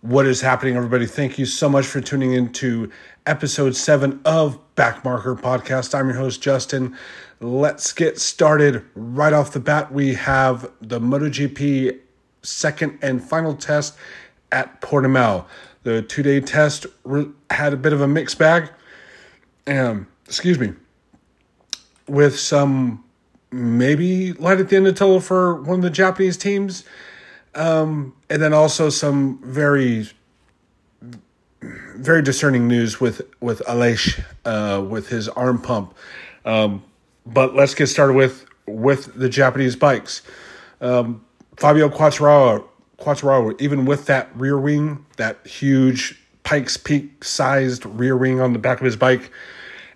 What is happening, everybody? Thank you so much for tuning in to episode seven of Backmarker Podcast. I'm your host, Justin. Let's get started right off the bat. We have the MotoGP second and final test at Portimao. The two day test had a bit of a mixed bag. Um, excuse me. With some maybe light at the end of the tunnel for one of the Japanese teams. Um, and then also some very, very discerning news with with Aleix uh, with his arm pump. Um, but let's get started with with the Japanese bikes. Um, Fabio Quartararo, Quartararo, even with that rear wing, that huge Pikes Peak sized rear wing on the back of his bike,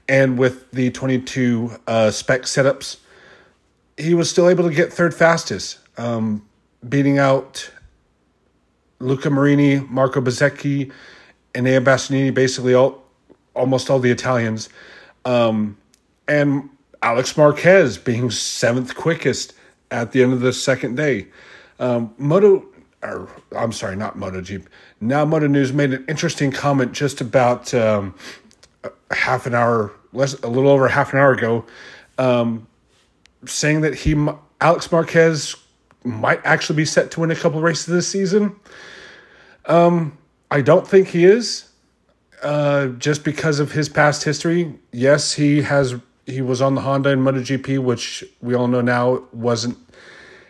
and with the 22 uh, spec setups, he was still able to get third fastest, um, beating out Luca Marini, Marco Bezzecchi, and Enea Bastianini, basically all, almost all the Italians, um, and Alex Marquez being seventh quickest at the end of the second day. Um, Moto, or I'm sorry, not MotoGP. Now Moto News made an interesting comment just about um, half an hour, less, a little over half an hour ago, um, saying that he, Alex Marquez, might actually be set to win a couple races this season. Um, I don't think he is, uh, just because of his past history. Yes, he has. He was on the Honda in MotoGP, which we all know now wasn't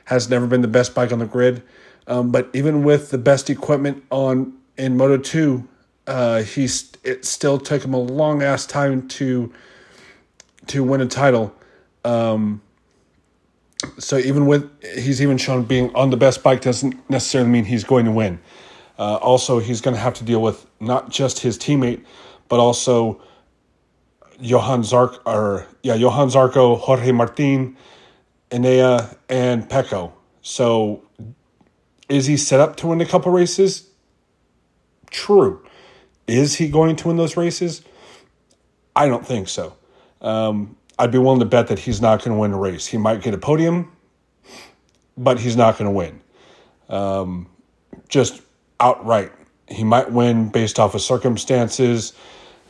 has never been the best bike on the grid. Um, but even with the best equipment on in Moto Two, uh, he's it still took him a long ass time to to win a title. Um, so even with he's even shown being on the best bike doesn't necessarily mean he's going to win. Uh, also, he's going to have to deal with not just his teammate, but also Johan Zark or yeah Johan Zarco, Jorge Martin, Enea, and Pecco. So, is he set up to win a couple races? True. Is he going to win those races? I don't think so. Um, I'd be willing to bet that he's not going to win a race. He might get a podium, but he's not going to win. Um, just outright. He might win based off of circumstances.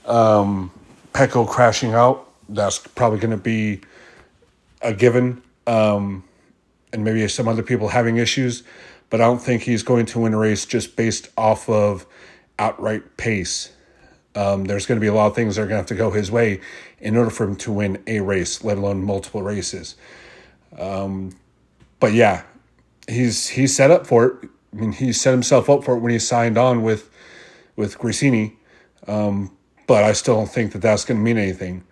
Um, Pecco crashing out, that's probably going to be a given. Um, and maybe some other people having issues, but I don't think he's going to win a race just based off of outright pace. Um, there's going to be a lot of things that are going to have to go his way in order for him to win a race, let alone multiple races. Um, but yeah, he's he's set up for it. I mean, he set himself up for it when he signed on with with Gresini. Um, but I still don't think that that's going to mean anything.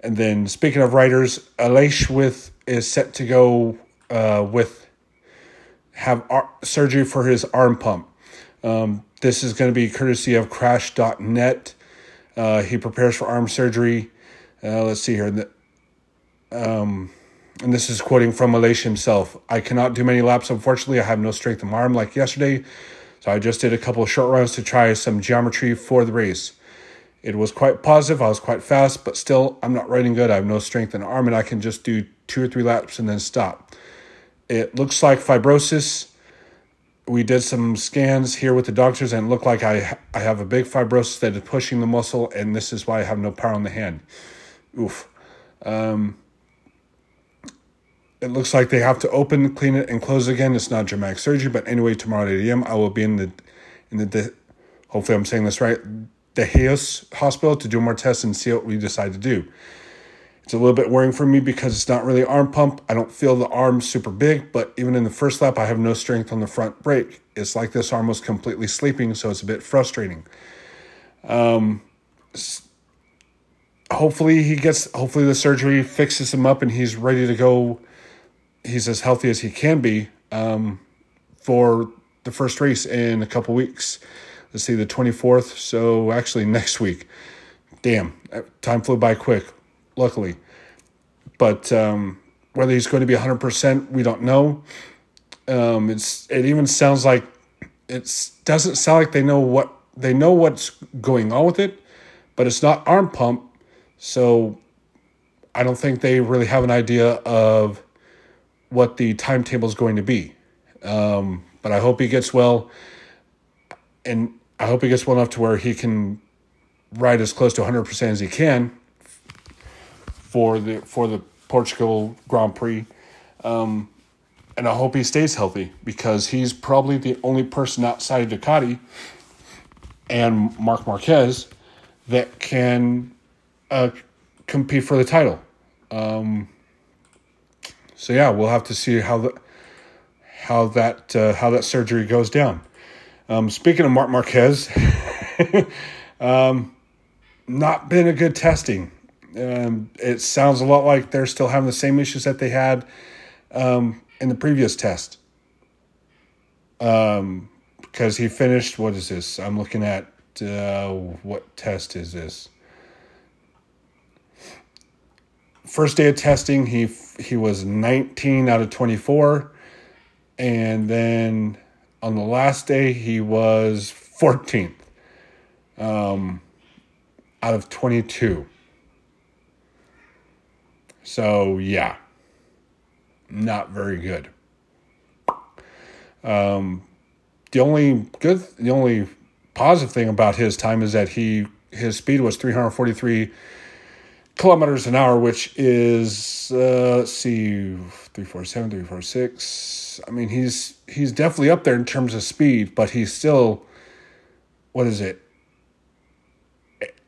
And then speaking of riders, Aleix with is set to go uh, with have ar- surgery for his arm pump. Um, this is going to be courtesy of Crash.net. Uh, he prepares for arm surgery. Uh, let's see here. Um, and this is quoting from Aleix himself. I cannot do many laps. Unfortunately, I have no strength in my arm like yesterday. So I just did a couple of short runs to try some geometry for the race. It was quite positive. I was quite fast, but still, I'm not riding good. I have no strength in arm, and I can just do two or three laps and then stop. It looks like fibrosis. We did some scans here with the doctors, and it looked like I I have a big fibrosis that is pushing the muscle, and this is why I have no power on the hand. Oof. Um, it looks like they have to open, clean it, and close again. It's not dramatic surgery, but anyway, tomorrow at 8 a.m. I will be in the in the hopefully I'm saying this right, the Heos Hospital to do more tests and see what we decide to do. It's a little bit worrying for me because it's not really arm pump. I don't feel the arm super big, but even in the first lap, I have no strength on the front brake. It's like this arm was completely sleeping, so it's a bit frustrating. Um, hopefully he gets. Hopefully the surgery fixes him up and he's ready to go. He's as healthy as he can be um, for the first race in a couple weeks. Let's see, the twenty fourth. So actually next week. Damn, time flew by quick luckily. But um, whether he's going to be 100%, we don't know. Um, it's it even sounds like it doesn't sound like they know what they know what's going on with it, but it's not arm pump, so I don't think they really have an idea of what the timetable is going to be. Um, but I hope he gets well. and I hope he gets well enough to where he can ride as close to 100% as he can for the for the Portugal Grand Prix. Um, and I hope he stays healthy because he's probably the only person outside of Ducati and Marc Marquez that can uh, compete for the title. Um, so yeah, we'll have to see how the how that uh, how that surgery goes down. Um, speaking of Marc Marquez, um, not been a good testing. Um, it sounds a lot like they're still having the same issues that they had um, in the previous test. Um, because he finished. What is this? I'm looking at uh, what test is this? First day of testing, he he was 19 out of 24, and then on the last day he was 14th um, out of 22. So yeah, not very good. Um, the only good, the only positive thing about his time is that he his speed was 343 kilometers an hour, which is uh, let's see, 347, 346. I mean, he's he's definitely up there in terms of speed, but he's still what is it?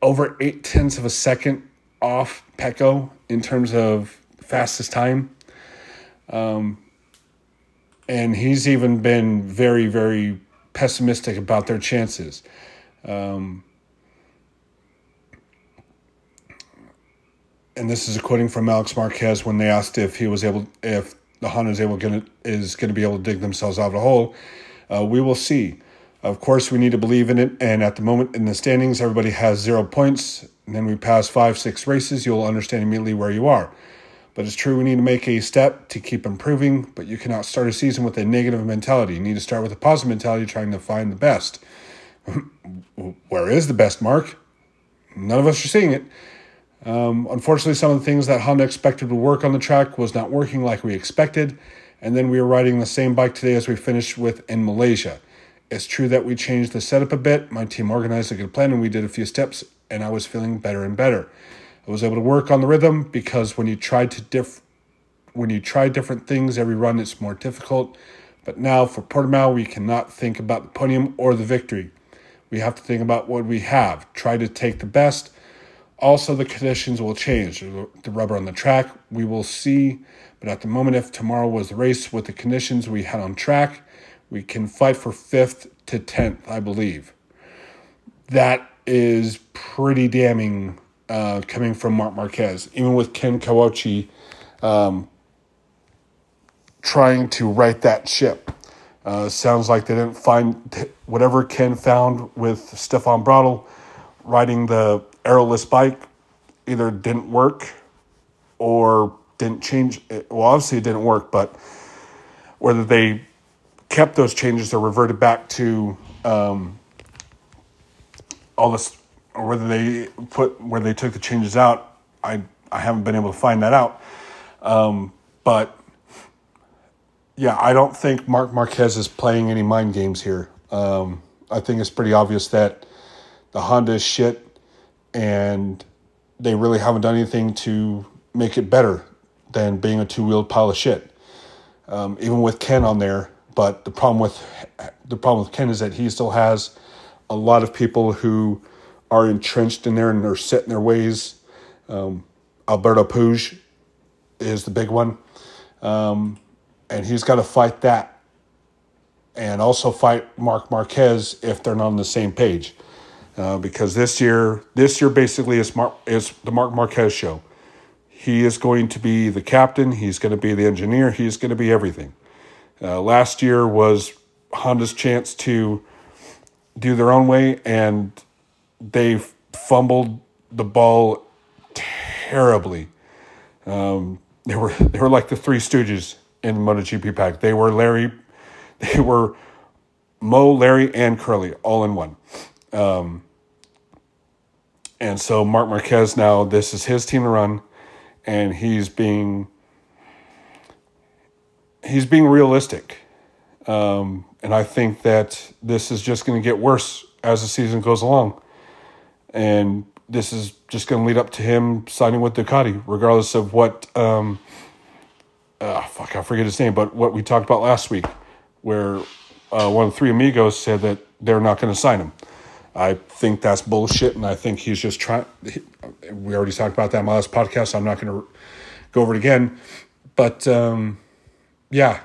Over eight tenths of a second off Pecco in terms of fastest time. Um, and he's even been very, very pessimistic about their chances. Um, and this is a quoting from Alex Marquez when they asked if he was able, if the Honda is able gonna, is going to be able to dig themselves out of a hole. Uh, we will see. Of course, we need to believe in it. And at the moment in the standings, everybody has zero points. And then we pass five, six races, you'll understand immediately where you are. But it's true, we need to make a step to keep improving, but you cannot start a season with a negative mentality. You need to start with a positive mentality, trying to find the best. Where is the best, Mark? None of us are seeing it. Um, unfortunately, some of the things that Honda expected to work on the track was not working like we expected, and then we were riding the same bike today as we finished with in Malaysia. It's true that we changed the setup a bit. My team organized a good plan, and we did a few steps, and I was feeling better and better. I was able to work on the rhythm because when you try to diff when you try different things every run it's more difficult. But now for Portimao we cannot think about the podium or the victory. We have to think about what we have. Try to take the best. Also the conditions will change. The rubber on the track, we will see. But at the moment, if tomorrow was the race with the conditions we had on track, we can fight for fifth to tenth, I believe. That is pretty damning uh, coming from Marc Marquez, even with Ken Kawauchi um, trying to right that ship. Uh, sounds like they didn't find whatever Ken found with Stefan Bradl riding the aeroless bike either didn't work or didn't change. It. Well, obviously it didn't work, but whether they kept those changes or reverted back to um, all this or whether they put where they took the changes out, I I haven't been able to find that out. Um, but yeah, I don't think Marc Marquez is playing any mind games here. Um, I think it's pretty obvious that the Honda is shit, and they really haven't done anything to make it better than being a two wheeled pile of shit. Um, even with Ken on there, but the problem with the problem with Ken is that he still has a lot of people who are entrenched in there and are set in their ways. Um, Alberto Puig is the big one. Um, and he's got to fight that and also fight Marc Marquez if they're not on the same page. Uh, because this year, this year basically is, is the Marc Marquez show. He is going to be the captain. He's going to be the engineer. He's going to be everything. Uh, last year was Honda's chance to do their own way, and they fumbled the ball terribly. Um, they were they were like the three Stooges in MotoGP pack. They were Larry, they were Moe, Larry, and Curly all in one. Um, and so Marc Marquez now this is his team to run, and he's being he's being realistic. Um, and I think that this is just going to get worse as the season goes along. And this is just going to lead up to him signing with Ducati, regardless of what. Um, uh, fuck, I forget his name, but what we talked about last week, where uh, one of the three amigos said that they're not going to sign him. I think that's bullshit, and I think he's just trying. We already talked about that in my last podcast. So I'm not going to go over it again, but um, yeah,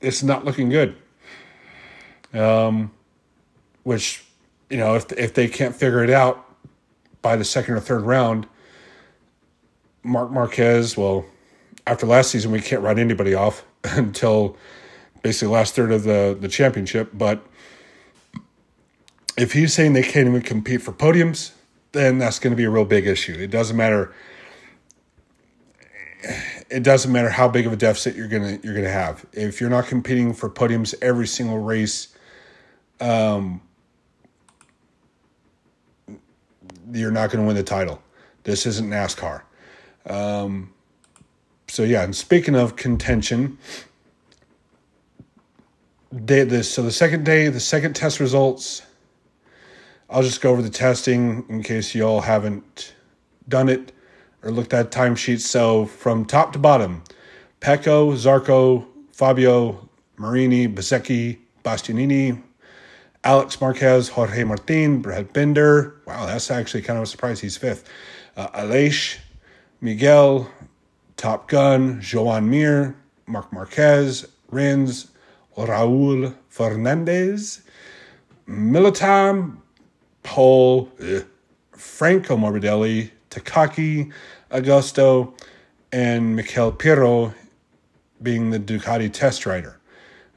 it's not looking good. Um, which you know, if if they can't figure it out by the second or third round, Marc Marquez, well, after last season, we can't write anybody off until basically last third of the the championship, but if he's saying they can't even compete for podiums, then that's going to be a real big issue. It doesn't matter. It doesn't matter how big of a deficit you're gonna you're gonna have. If you're not competing for podiums every single race, um, you're not going to win the title. This isn't NASCAR. Um, so yeah, and speaking of contention, day this so the second day, the second test results I'll just go over the testing in case you all haven't done it or looked at timesheets. So from top to bottom, Pecco, Zarco, Fabio, Marini, Bezzecchi, Bastianini, Alex Marquez, Jorge Martin, Brad Binder. Wow, that's actually kind of a surprise. He's fifth. Uh, Aleix, Miguel, Top Gun, Joan Mir, Marc Marquez, Rins, Raul Fernandez, Militam, Pol, Franco Morbidelli, Takaki, Augusto, and Mikel Pirro being the Ducati test rider.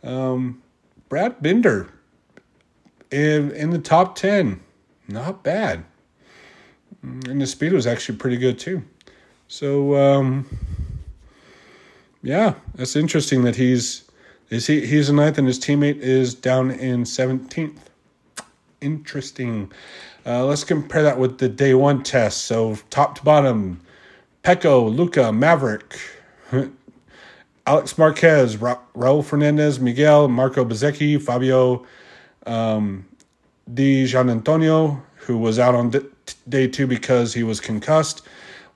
Um, Brad Binder in, in the top 10. Not bad. And the speed was actually pretty good too. So, um, yeah, that's interesting that he's is he he's a ninth and his teammate is down in 17th interesting. Uh, let's compare that with the day one test. So top to bottom, Pecco, Luca, Maverick, Alex Marquez, Ra- Raul Fernandez, Miguel, Marco Bezzecchi, Fabio um, Di Giannantonio, who was out on day two because he was concussed.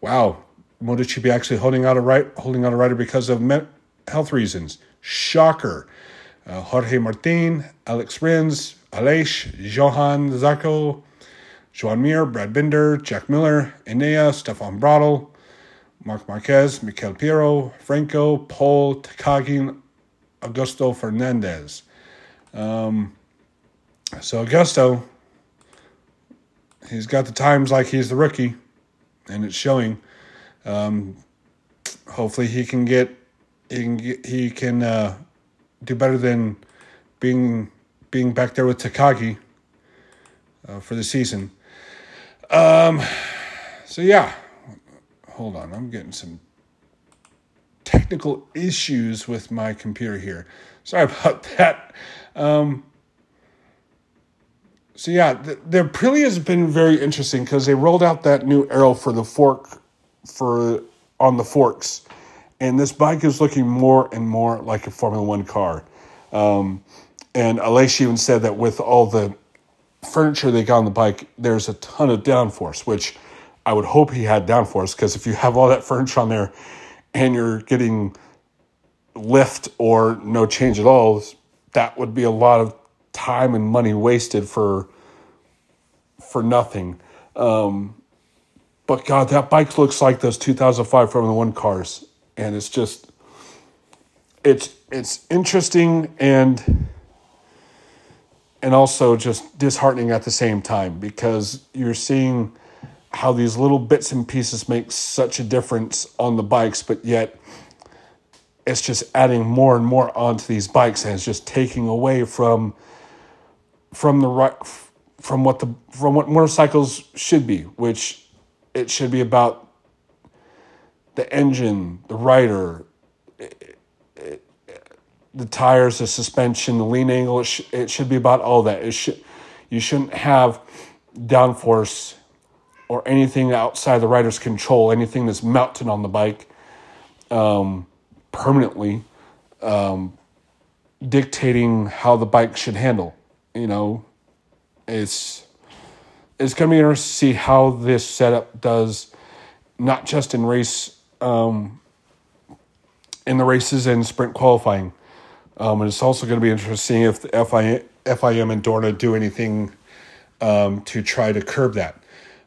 Wow, MotoGP actually holding out a right, holding out a rider because of me- health reasons. Shocker. Uh, Jorge Martin, Alex Rins, Aleix, Johan Zarco, Joan Mir, Brad Binder, Jack Miller, Enea, Stefan Bradl, Marc Marquez, Mikel Pirro, Franco, Pol, Takagi, Augusto Fernandez. Um, so Augusto, he's got the times like he's the rookie, and it's showing. Um, hopefully, he can get he can get, he can uh, do better than being being back there with Takagi uh, for the season. Um, so yeah, hold on, I'm getting some technical issues with my computer here. Sorry about that. Um, so yeah, the, the Aprilia has been very interesting because they rolled out that new aero for the fork for on the forks, and this bike is looking more and more like a Formula One car. Um, and Aleix even said that with all the furniture they got on the bike, there's a ton of downforce, which I would hope he had downforce because if you have all that furniture on there and you're getting lift or no change at all, that would be a lot of time and money wasted for for nothing. Um, but God, that bike looks like those 2005 Formula One cars, and it's just it's it's interesting and and also just disheartening at the same time because you're seeing how these little bits and pieces make such a difference on the bikes, but yet it's just adding more and more onto these bikes and it's just taking away from from the right from what the from what motorcycles should be, which it should be about the engine, the rider, the tires, the suspension, the lean angle. It, sh- it should be about all that. It should you shouldn't have downforce or anything outside the rider's control, anything that's mounted on the bike um, permanently. Um, dictating how the bike should handle. You know, it's it's going to be interesting to see how this setup does, not just in race, um, in the races and sprint qualifying. Um, and it's also going to be interesting if the FI, FIM and Dorna do anything um, to try to curb that.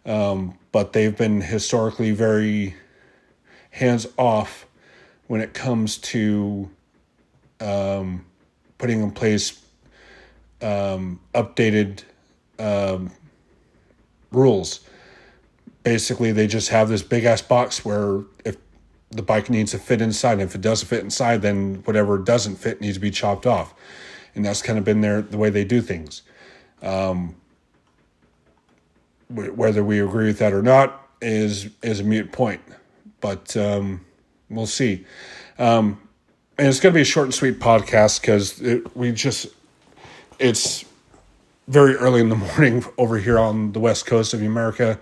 Um, but they've been historically very hands off when it comes to um, putting in place um, updated um, rules. Basically, they just have this big ass box where if the bike needs to fit inside, And if it doesn't fit inside, then whatever doesn't fit needs to be chopped off, and that's kind of been their the way they do things. Um, whether we agree with that or not is is a mute point, but um, we'll see. Um, and it's going to be a short and sweet podcast because we just it's very early in the morning over here on the west coast of America,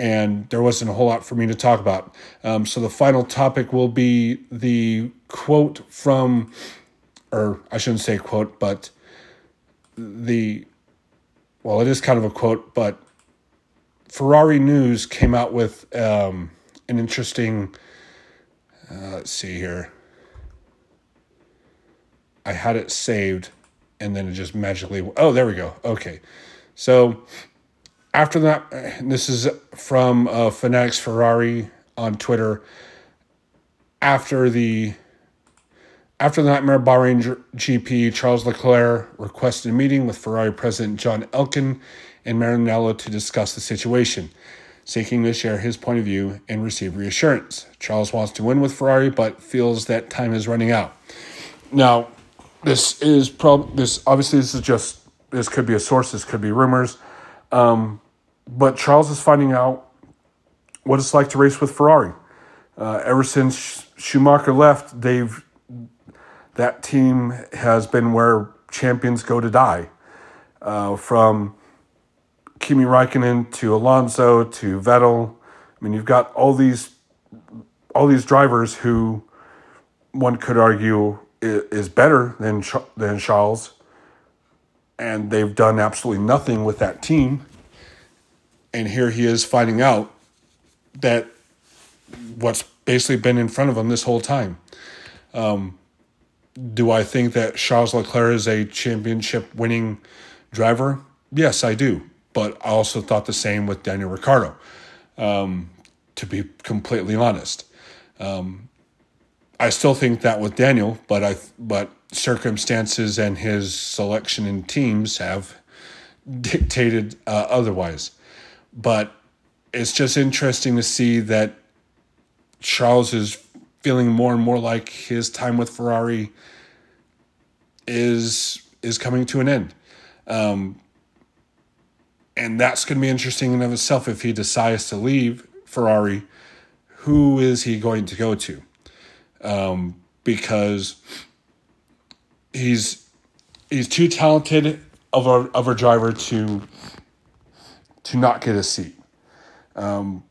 and there wasn't a whole lot for me to talk about. Um, so the final topic will be the quote from, or I shouldn't say quote, but the, well, it is kind of a quote, but Ferrari News came out with um, an interesting. Uh, let's see here. I had it saved and then it just magically oh there we go okay so after that this is from uh, fanatics ferrari on twitter. After the after the nightmare bahrain gp charles leclerc requested a meeting with ferrari president john elkann and maranello to discuss the situation seeking to share his point of view and receive reassurance. Charles wants to win with ferrari but feels that time is running out. Now this is prob this obviously this is just this could be a source this could be rumors um, but charles is finding out what it's like to race with ferrari. Uh, ever since schumacher left they've that team has been where champions go to die. Uh, from Kimi Raikkonen to Alonso to Vettel. I mean you've got all these all these drivers who one could argue is better than than Charles, and they've done absolutely nothing with that team. And here he is finding out that what's basically been in front of him this whole time. Um, do I think that Charles Leclerc is a championship winning driver? Yes, I do. But I also thought the same with Daniel Ricciardo, um, to be completely honest. Um, I still think that with Daniel, but I but circumstances and his selection in teams have dictated uh, otherwise. But it's just interesting to see that Charles is feeling more and more like his time with Ferrari is is coming to an end. Um, and that's going to be interesting in of itself if he decides to leave Ferrari. Who is he going to go to? Um, because he's he's too talented of a of a driver to to not get a seat. Um,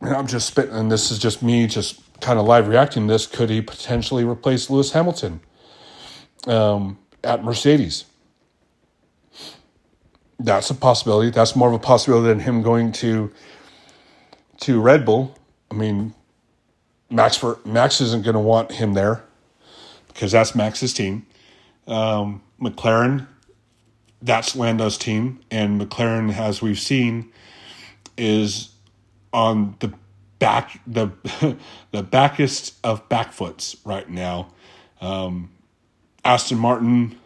and I'm just spitting, and this is just me just kind of live reacting to this. Could he potentially replace Lewis Hamilton um, at Mercedes? That's a possibility. That's more of a possibility than him going to to Red Bull. I mean, Max for Max isn't going to want him there because that's Max's team. Um, McLaren, that's Lando's team, and McLaren, as we've seen, is on the back the the backest of backfoots right now. Um, Aston Martin,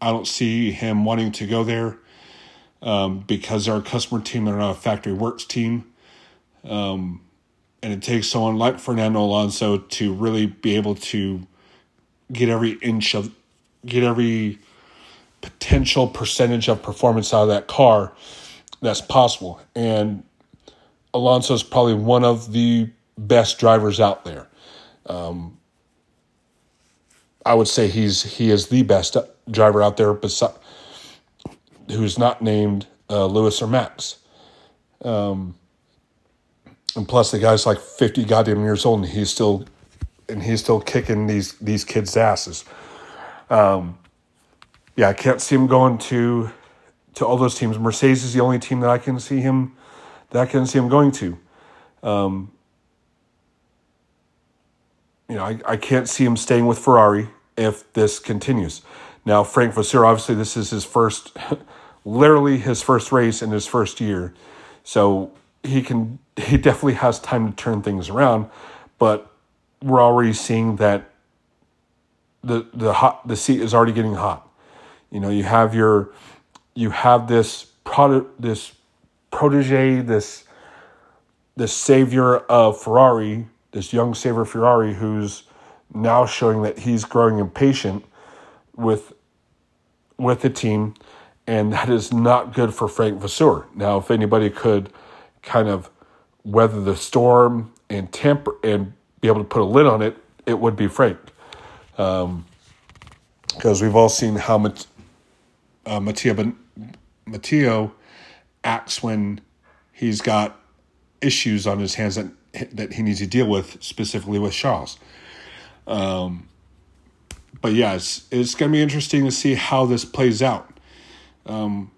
I don't see him wanting to go there um, because they're a customer team. They're not a factory works team. Um, and it takes someone like Fernando Alonso to really be able to get every inch of get every potential percentage of performance out of that car that's possible. And Alonso is probably one of the best drivers out there. Um, I would say he's he is the best driver out there, besides who's not named uh, Lewis or Max. Um, and plus the guy's like 50 goddamn years old and he's still and he's still kicking these these kids' asses. Um, yeah, I can't see him going to to all those teams. Mercedes is the only team that I can see him that I can see him going to. Um, you know, I, I can't see him staying with Ferrari if this continues. Now, Frank Vasseur, obviously, this is his first, literally his first race in his first year. So he can, he definitely has time to turn things around. But we're already seeing that the, the hot, the seat is already getting hot. You know, you have your, you have this product, this protege, this, this savior of Ferrari this young savior Ferrari who's now showing that he's growing impatient with with the team, and that is not good for Frank Vasseur. Now, if anybody could kind of weather the storm and temper and be able to put a lid on it, it would be Frank. Because um, we've all seen how Mat- uh, Matteo, Matteo acts when he's got issues on his hands that that he needs to deal with specifically with Charles. Um, but yeah, it's, it's going to be interesting to see how this plays out, um,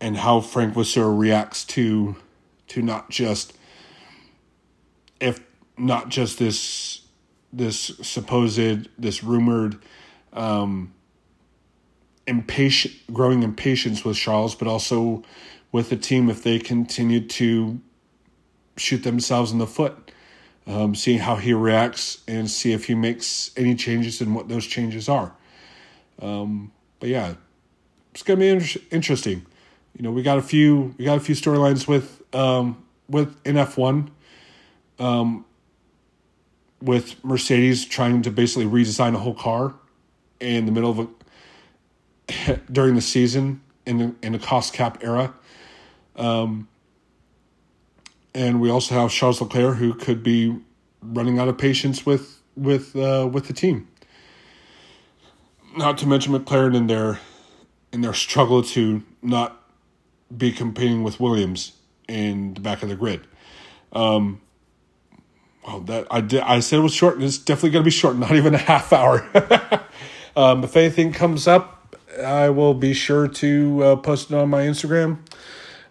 and how Frank Vasseur reacts to to not just if not just this this supposed this rumored um, impatient growing impatience with Charles, but also with the team if they continue to shoot themselves in the foot, um, seeing how he reacts and see if he makes any changes and what those changes are. Um, but yeah, it's gonna be inter- interesting. You know, we got a few we got a few storylines with um, with NF one, um, with Mercedes trying to basically redesign a whole car in the middle of a during the season in the, in a cost cap era. Um, and we also have Charles Leclerc, who could be running out of patience with with uh, with the team. Not to mention McLaren in their in their struggle to not be competing with Williams in the back of the grid. Um, well, that I did. I said it was short, and it's definitely going to be short. Not even a half hour. um, if anything comes up, I will be sure to uh, post it on my Instagram.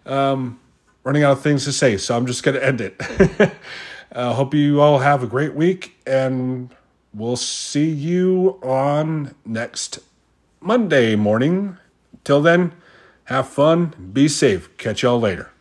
Um, running out of things to say, so I'm just going to end it. I uh, hope you all have a great week, and we'll see you on next Monday morning. Till then, have fun, be safe. Catch y'all later.